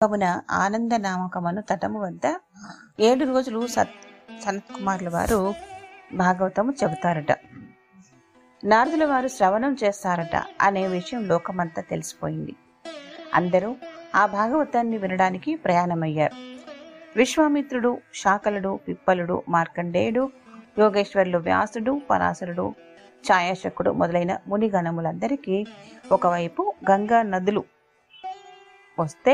కావున ఆనంద నామకమను తటము వద్ద ఏడు రోజులు సత్ సనత్ కుమారుల వారు భాగవతము చెబుతారట. నారదుల వారు శ్రవణం చేస్తారట అనే విషయం లోకమంతా తెలిసిపోయింది. అందరూ ఆ భాగవతాన్ని వినడానికి ప్రయాణమయ్యారు. విశ్వామిత్రుడు శాకలుడు పిప్పలుడు మార్కండేయుడు యోగేశ్వరులు వ్యాసుడు పరాశరుడు ఛాయాశకుడు మొదలైన మునిగణములందరికీ ఒకవైపు గంగా నదులు వస్తే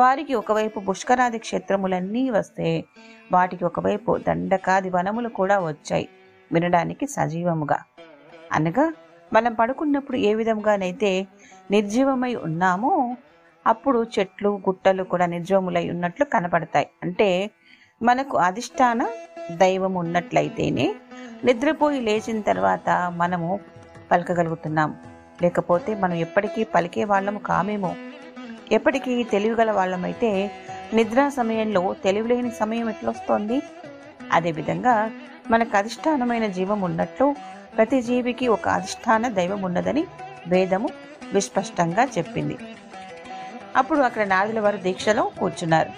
వారికి ఒకవైపు పుష్కరాది క్షేత్రములన్నీ వస్తే వాటికి ఒకవైపు దండకాది వనములు కూడా వచ్చాయి. వినడానికి సజీవముగా. అనగా మనం పడుకున్నప్పుడు ఏ విధంగానైతే నిర్జీవమై ఉన్నామో అప్పుడు చెట్లు గుట్టలు కూడా నిర్జీవములై ఉన్నట్లు కనపడతాయి. అంటే మనకు అధిష్టాన దైవం ఉన్నట్లయితేనే నిద్రపోయి లేచిన తర్వాత మనము పలకగలుగుతున్నాం. లేకపోతే మనం ఎప్పటికీ పలికే వాళ్ళము కామేమో. ఎప్పటికీ తెలివిగల వాళ్ళమైతే నిద్రా సమయంలో తెలివిలేని సమయం ఎట్లొస్తోంది? అదేవిధంగా మనకు అధిష్టానమైన జీవం ఉన్నట్లు ప్రతి జీవికి ఒక అధిష్టాన దైవం ఉన్నదని వేదము విస్పష్టంగా చెప్పింది. అప్పుడు అక్కడ నాదుల వారు దీక్షలో కూర్చున్నారు.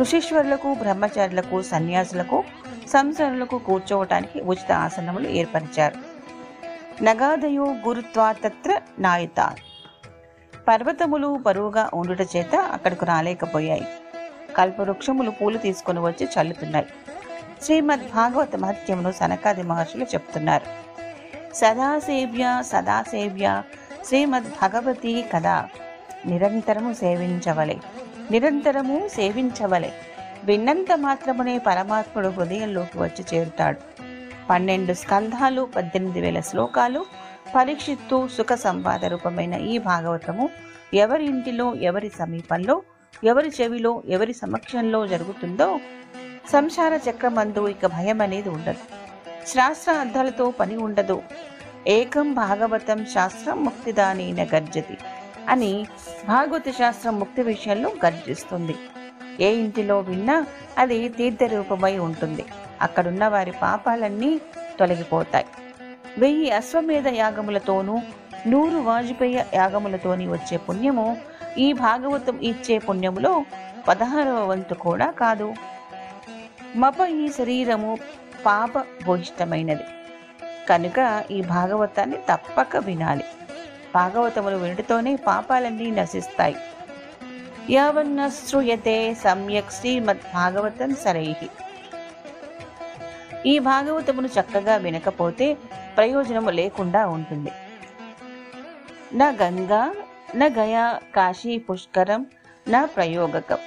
ఋషీశ్వరులకు బ్రహ్మచారులకు సన్యాసులకు సంసారులకు కూర్చోవటానికి ఉచిత ఆసనములు ఏర్పరిచారు. నగాదయో గురుత్వా తత్ర నాయుత పర్వతములు బరువుగా ఉండుట చేత అక్కడకు రాలేకపోయాయి. కల్పవృక్షములు పూలు తీసుకొని వచ్చి చల్లుతున్నాయి. శ్రీమద్ భాగవత మహత్యమును సనకాది మహర్షులు చెప్తున్నారు. సదాసేవ్య సదాసేవ్య శ్రీమద్ భగవతి కదా నిరంతరము సేవించవలే. నిరంతరము సేవించవలే. విన్నంత మాత్రమునే పరమాత్ముడు హృదయంలోకి వచ్చి చేరుతాడు. పన్నెండు స్కంధాలు పద్దెనిమిది వేల శ్లోకాలు పరీక్షిత్తు సుఖ సంవాద రూపమైన ఈ భాగవతము ఎవరి ఇంటిలో ఎవరి సమీపంలో ఎవరి చెవిలో ఎవరి సమక్షంలో జరుగుతుందో సంసార చక్రమందు ఇక భయం అనేది ఉండదు. శాస్త్ర అర్థాలతో పని ఉండదు. ఏకం భాగవతం శాస్త్రం ముక్తిదానైన గర్జతి అని భాగవత శాస్త్రం ముక్తి విషయంలో గర్జిస్తుంది. ఏ ఇంటిలో విన్నా అది తీర్థ రూపమై ఉంటుంది. అక్కడున్న వారి పాపాలన్నీ తొలగిపోతాయి. వెయ్యి అశ్వమేధ యాగములతోనూ నూరు వాజపేయ యాగములతోని వచ్చే పుణ్యము ఈ భాగవతం ఇచ్చే పుణ్యములో పదహారవ వంతు కూడా కాదు. మప ఈ శరీరము పాప బోహిష్టమైనది కనుక ఈ భాగవతాన్ని తప్పక వినాలి. భాగవతములు వినటతోనే పాపాలన్నీ నశిస్తాయి. యావన్న శ్రూయతే సమ్యక్ శ్రీమద్ భాగవతం సరైహి ఈ భాగవతమును చక్కగా వినకపోతే ప్రయోజనము లేకుండా ఉంటుంది. నా గంగా నా గయా కాశీ పుష్కరం నా ప్రయోగకం.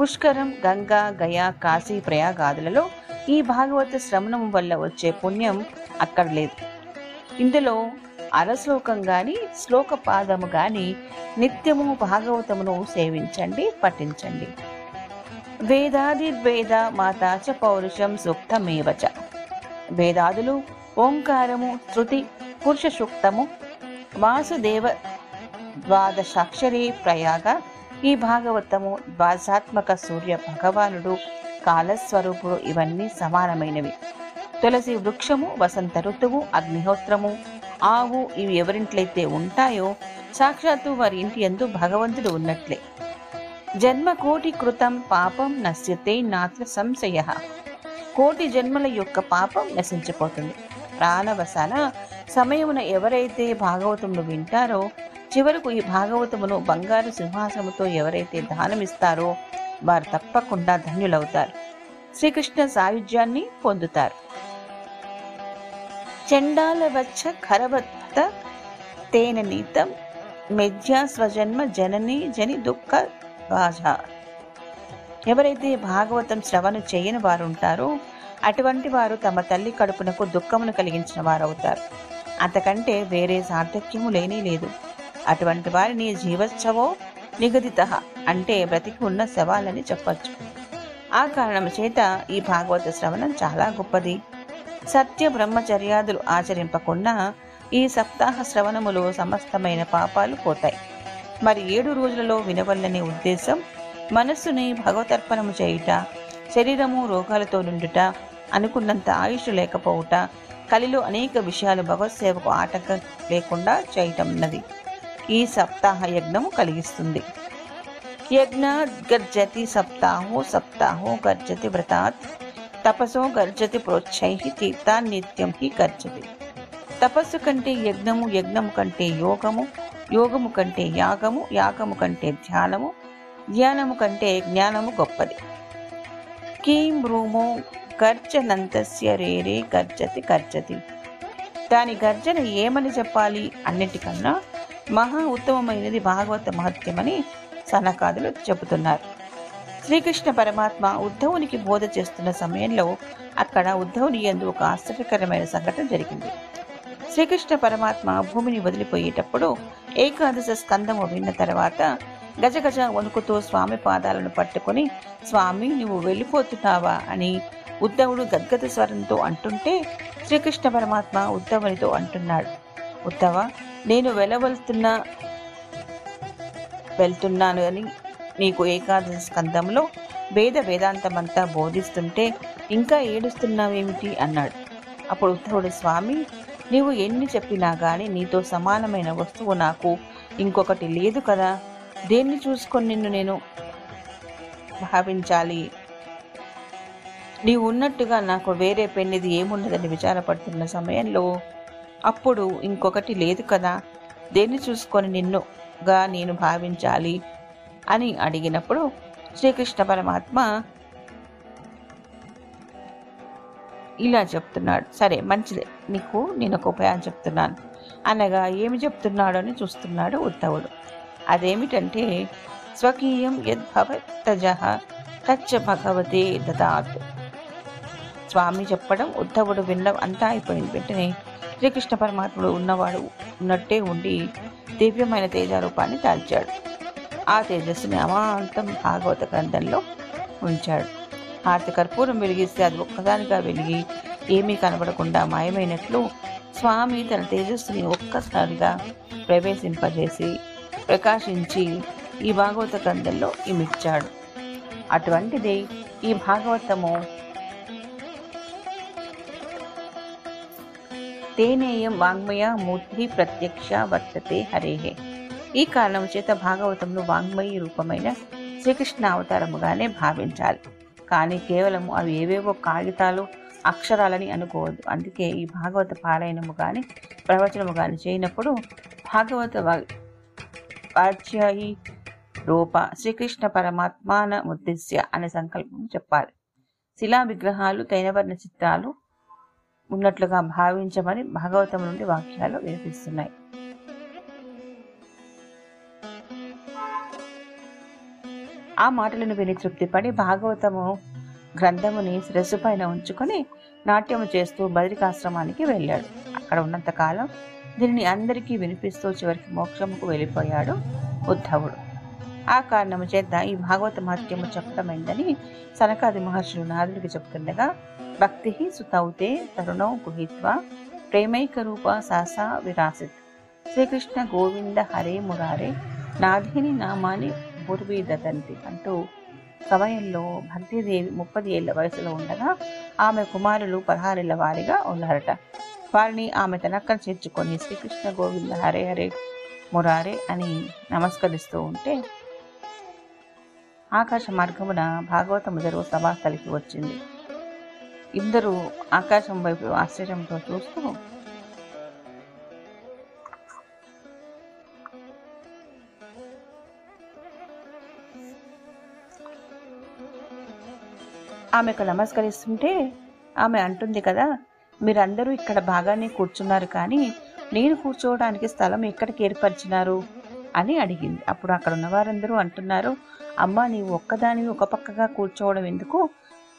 పుష్కరం గంగా గయా కాశీ ప్రయాగాదులలో ఈ భాగవత శ్రవణం వల్ల వచ్చే పుణ్యం అక్కడ లేదు. ఇందులో అరశ్లోకం గాని శ్లోక పాదము గాని నిత్యము భాగవతమును సేవించండి పఠించండి. వేదాదిర్వేద మాతాచ పౌరుషం సూక్తమేవచ వేదాదులు ఓంకారము శృతి పురుష సూక్తము వాసుదేవ ద్వాదశాక్షరి ప్రయాగ ఈ భాగవతము ద్వాదశాత్మక సూర్య భగవానుడు కాలస్వరూపుడు ఇవన్నీ సమానమైనవి. తులసి వృక్షము వసంత ఋతువు అగ్నిహోత్రము ఆవు ఇవి ఎవరింట్లయితే ఉంటాయో సాక్షాత్తు వారి ఇంటి ఎందు భగవంతుడు ఉన్నట్లే. జన్మ కోటి కృతం పాపం నశ్యతే నాత్ర సంశయ. కోటి జన్మల యొక్క పాపం నశించిపోతుంది. ప్రాణవసాన సమయమున ఎవరైతే భాగవతమును వింటారో చివరకు ఈ భాగవతమును బంగారు సింహాసనముతో ఎవరైతే దానమిస్తారో వారు తప్పకుండా ధన్యులవుతారు. శ్రీకృష్ణ సాయుధ్యాన్ని పొందుతారు. చండాల వచ్చ ఖరవత్త తేన నీతం మెధ్యా స్వజన్మ జనని జని దుఃఖ బాధ. ఎవరైతే భాగవతం శ్రవణ చేయని వారు ఉంటారో అటువంటి వారు తమ తల్లి కడుపునకు దుఃఖమును కలిగించిన వారు అవుతారు అంతకంటే వేరే సార్థక్యము లేనే లేదు. అటువంటి వారిని జీవచ్చవో నిగదిత అంటే బ్రతికి ఉన్న శవాలని చెప్పచ్చు. ఆ కారణం చేత ఈ భాగవత శ్రవణం చాలా గొప్పది. సత్య బ్రహ్మచర్యాదులు ఆచరింపకుండా ఈ సప్తాహ శ్రవణములో సమస్తమైన పాపాలు పోతాయి. మరి ఏడు రోజులలో వినవల్లనే ఉద్దేశం మనస్సుని భగవతర్పణము చేయుట శరీరము రోగాలతో నిండుట అనుకున్నంత ఆయుష్ లేకపోవుట కలిలో అనేక విషయాలు భగవత్ సేవకు ఆటంకం లేకుండా చేయటం అన్నది ఈ సప్తాహ యజ్ఞము కలిగిస్తుంది. యజ్ఞ గర్జతి సప్తాహో సప్తాహో గర్జతి వ్రతాత్ తపసో గర్జతి ప్రోచ్చై తీర్థాన్నిత్యం హి గర్జతి. తపస్సు కంటే యజ్ఞము యజ్ఞము కంటే యోగము యోగము కంటే యాగము యాగము కంటే ధ్యానము ధ్యానము కంటే జ్ఞానము గొప్పది. కీం రూమో గర్జనంతస్య రేరే గర్జతి గర్జతి. దాని గర్జన ఏమని చెప్పాలి? అన్నిటికన్నా మహా ఉత్తమమైనది భాగవత మహత్యమని సనకాదులు చెబుతున్నారు. శ్రీకృష్ణ పరమాత్మ ఉద్ధవునికి బోధ చేస్తున్న సమయంలో అక్కడ ఉద్ధవుని ఎందు ఒక ఆశ్చర్యకరమైన సంఘటన జరిగింది. శ్రీకృష్ణ పరమాత్మ భూమిని వదిలిపోయేటప్పుడు ఏకాదశ స్కందము విన్న తర్వాత గజగజ వణుకుతో స్వామి పాదాలను పట్టుకొని స్వామి నువ్వు వెళ్ళిపోతున్నావా? అని ఉద్ధవుడు గద్గద స్వరంతో అంటుంటే శ్రీకృష్ణ పరమాత్మ ఉద్ధవునితో అంటున్నాడు. ఉద్ధవ నేను వెళ్ళవలుతున్నా వెళ్తున్నాను అని నీకు ఏకాదశ స్కందంలో వేద వేదాంతమంతా బోధిస్తుంటే ఇంకా ఏడుస్తున్నావేమిటి? అన్నాడు. అప్పుడు ఉద్ధవుడు స్వామి నీవు ఎన్ని చెప్పినా గాని నీతో సమానమైన వస్తువు నాకు ఇంకొకటి లేదు కదా. దేన్ని చూసుకొని నిన్ను నేను భావించాలి? నీవు ఉన్నట్టుగా నాకు వేరే పెన్నిది ఏమున్నదని విచారపడుతున్న సమయంలో అప్పుడు ఇంకొకటి లేదు కదా. దేన్ని చూసుకొని నిన్నుగా నేను భావించాలి అని అడిగినప్పుడు శ్రీకృష్ణ పరమాత్మ ఇలా చెప్తున్నాడు. సరే మంచిదే. నీకు నేను ఒక ఉపాయం చెప్తున్నాను. అనగా ఏమి చెప్తున్నాడు అని చూస్తున్నాడు ఉద్ధవుడు. అదేమిటంటే స్వకీయం యద్భవతజ తచ్చ భగవతే దదాత్. స్వామి చెప్పడం ఉద్ధవుడు వినడం అంతా అయిపోయింది. వెంటనే శ్రీకృష్ణ పరమాత్ముడు ఉన్నవాడు ఉన్నట్టే ఉండి దివ్యమైన తేజారూపాన్ని దాల్చాడు. ఆ తేజస్సుని అమాంతం భాగవత గ్రంథంలో ఉంచాడు. హారతి కర్పూరం వెలిగిస్తే అది ఒక్కదానిగా వెలిగి ఏమీ కనబడకుండా మాయమైనట్లు స్వామి తన తేజస్సుని ఒక్కసారిగా ప్రవేశింపజేసి ప్రకాశించి ఈ భాగవత గ్రంథంలో ఇమిచ్చాడు. అటువంటిది ఈ భాగవతము. తేనేయం వాంగ్మయ మూర్తి ప్రత్యక్ష వర్తతే హరేహే ఈ కారణం చేత భాగవతంలో వాంగ్మయి రూపమైన శ్రీకృష్ణ అవతారముగానే భావించాలి. కానీ కేవలం అవి ఏవేవో కాగితాలు అక్షరాలని అనుకోవద్దు. అందుకే ఈ భాగవత పారాయణము కానీ ప్రవచనము కానీ చేయనప్పుడు భాగవత వాచ్యాయి రూప శ్రీకృష్ణ పరమాత్మాన ఉద్దేశ్య అనే సంకల్పం చెప్పాలి. శిలా విగ్రహాలు తైనవర్ణ చిత్రాలు ఉన్నట్లుగా భావించమని భాగవతం నుండి వాక్యాలు వినిపిస్తున్నాయి. ఆ మాటలను విని తృప్తిపడి భాగవతము గ్రంథముని శిరస్సు పైన ఉంచుకొని నాట్యము చేస్తూ బదిరికాశ్రమానికి వెళ్ళాడు. అక్కడ ఉన్నంతకాలం దీనిని అందరికీ వినిపిస్తూ చివరికి మోక్షముకు వెళ్ళిపోయాడు ఉద్ధవుడు. ఆ కారణము చేత ఈ భాగవత మహత్యము చెప్పడమైందని సనకాది మహర్షులు నారదుడికి చెప్తుండగా భక్తి సుతౌతే తరుణౌ గుహిత్వా ప్రేమైక రూప సాసా విరాసిత్. శ్రీకృష్ణ గోవింద హరే మురారే నాధిని నామాని పూర్వీ దదంతి అంటూ సమయంలో భక్తిదేవి ముప్పది ఏళ్ళ వయసులో ఉండగా ఆమె కుమారులు పదహారేళ్ళ వారిగా ఉన్నారట. వారిని ఆమె తనక్కన చేర్చుకొని శ్రీకృష్ణ గోవింద హరే హరే మురారే అని నమస్కరిస్తూ ఉంటే ఆకాశ మార్గమున భాగవతము జరుగు సభాస్థలికి వచ్చింది. ఇద్దరు ఆకాశం వైపు ఆశ్చర్యంతో చూస్తూ ఆమెకు నమస్కరిస్తుంటే ఆమె అంటుంది కదా మీరందరూ ఇక్కడ బాగానే కూర్చున్నారు కానీ నేను కూర్చోవడానికి స్థలం ఎక్కడికి ఏర్పరిచినారు? అని అడిగింది. అప్పుడు అక్కడ ఉన్న వారందరూ అంటున్నారు అమ్మ నీవు ఒక్కదానివి ఒక పక్కగా కూర్చోవడం ఎందుకు?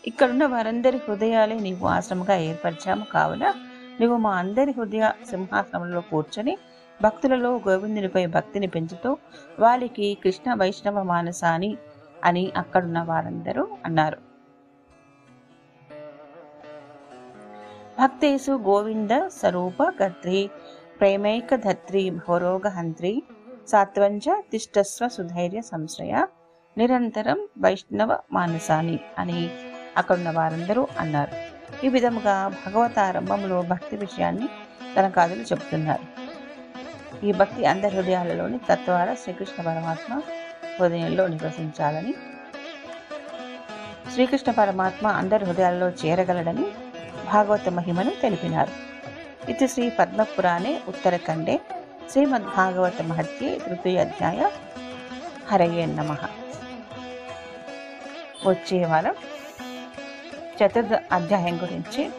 ఇక్కడున్న వారందరి హృదయాలే నీవు ఆశ్రమంగా ఏర్పరిచాము కావున నువ్వు మా అందరి హృదయ సింహాసనంలో కూర్చొని భక్తులలో గోవిందునిపై భక్తిని పెంచుతూ వారికి కృష్ణ వైష్ణవ మానసాని అని అక్కడున్న వారందరూ అన్నారు. భక్తేషు గోవింద స్వరూప గత్రి ప్రేమైక ధత్రి భోరోగహంత్రి సాత్వంచ తిష్టస్వ సుధైర్య సంశ్రయ నిరంతరం వైష్ణవ మానసాని అని అక్కడున్న వారందరూ అన్నారు. ఈ విధముగా భగవతారంభంలో భక్తి విషయాన్ని తన కాదులు చెబుతున్నారు. ఈ భక్తి అందరి హృదయాలలోని తత్వాల శ్రీకృష్ణ పరమాత్మ హృదయంలో నివసించాలని శ్రీకృష్ణ పరమాత్మ అందరి హృదయాల్లో చేరగలడని భాగవత మహిమను తెలిపినారు. ఇది శ్రీ పద్మపురాణే ఉత్తరఖండే శ్రీమద్భాగవత మహత్యే తృతీయ అధ్యాయ హరయే నమ. వచ్చే వారం చతుర్థ అధ్యాయం గురించి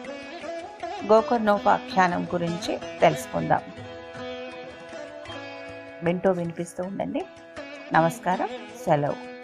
గోకర్ణోపాఖ్యానం గురించి తెలుసుకుందాం. వింటూ వినిపిస్తూ ఉండండి. నమస్కారం. సెలవు.